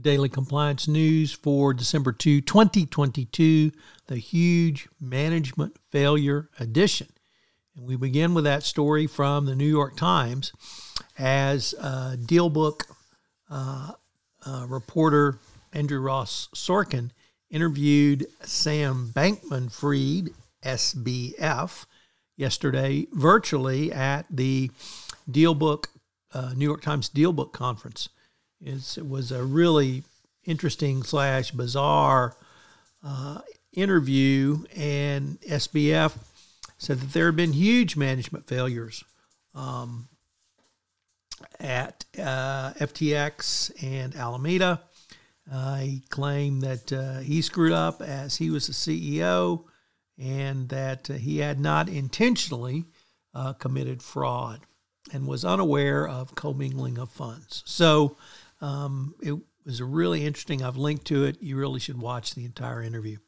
Daily Compliance News for December 2, 2022, the huge management failure edition. And we begin with that story from the New York Times as uh, DealBook uh, uh, reporter Andrew Ross Sorkin interviewed Sam Bankman Fried, SBF, yesterday virtually at the DealBook, uh, New York Times DealBook conference. It's, it was a really interesting slash bizarre uh, interview, and SBF said that there have been huge management failures um, at uh, FTX and Alameda. Uh, he claimed that uh, he screwed up as he was the CEO and that uh, he had not intentionally uh, committed fraud and was unaware of commingling of funds. So um, it was really interesting. I've linked to it. You really should watch the entire interview.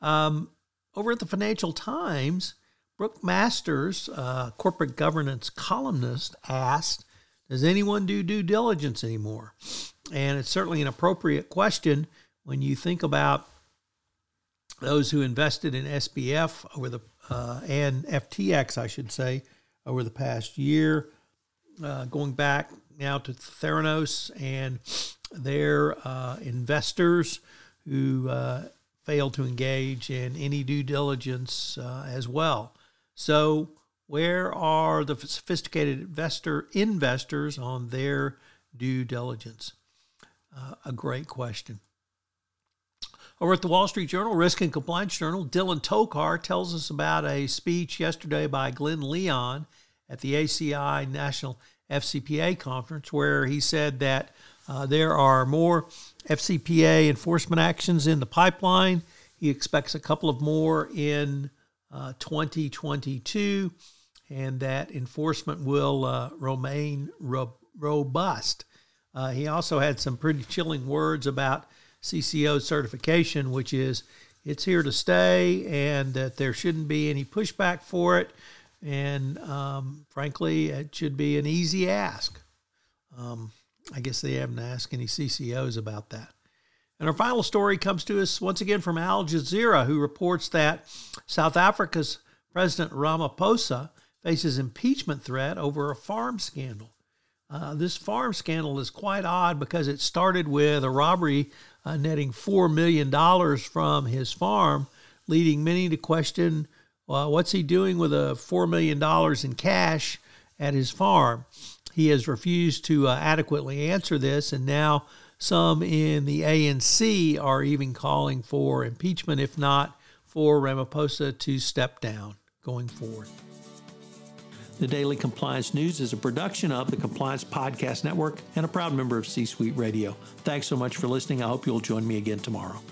Um, over at the Financial Times, Brooke Masters, uh, corporate governance columnist, asked, Does anyone do due diligence anymore? And it's certainly an appropriate question when you think about those who invested in SBF over the uh, and FTX, I should say, over the past year, uh, going back now to Theranos and their uh, investors who uh, failed to engage in any due diligence uh, as well. So, where are the sophisticated investor investors on their due diligence? Uh, a great question. Over at the Wall Street Journal, Risk and Compliance Journal, Dylan Tokar tells us about a speech yesterday by Glenn Leon at the ACI National FCPA conference where he said that uh, there are more FCPA enforcement actions in the pipeline. He expects a couple of more in uh, 2022, and that enforcement will uh, remain ro- robust. Uh, he also had some pretty chilling words about CCO certification, which is it's here to stay and that there shouldn't be any pushback for it. And um, frankly, it should be an easy ask. Um, I guess they haven't asked any CCOs about that. And our final story comes to us once again from Al Jazeera, who reports that South Africa's President Ramaphosa faces impeachment threat over a farm scandal. Uh, this farm scandal is quite odd because it started with a robbery uh, netting $4 million from his farm, leading many to question Well, what's he doing with a $4 million in cash at his farm? He has refused to uh, adequately answer this, and now some in the ANC are even calling for impeachment, if not for Ramaphosa to step down going forward. The Daily Compliance News is a production of the Compliance Podcast Network and a proud member of C Suite Radio. Thanks so much for listening. I hope you'll join me again tomorrow.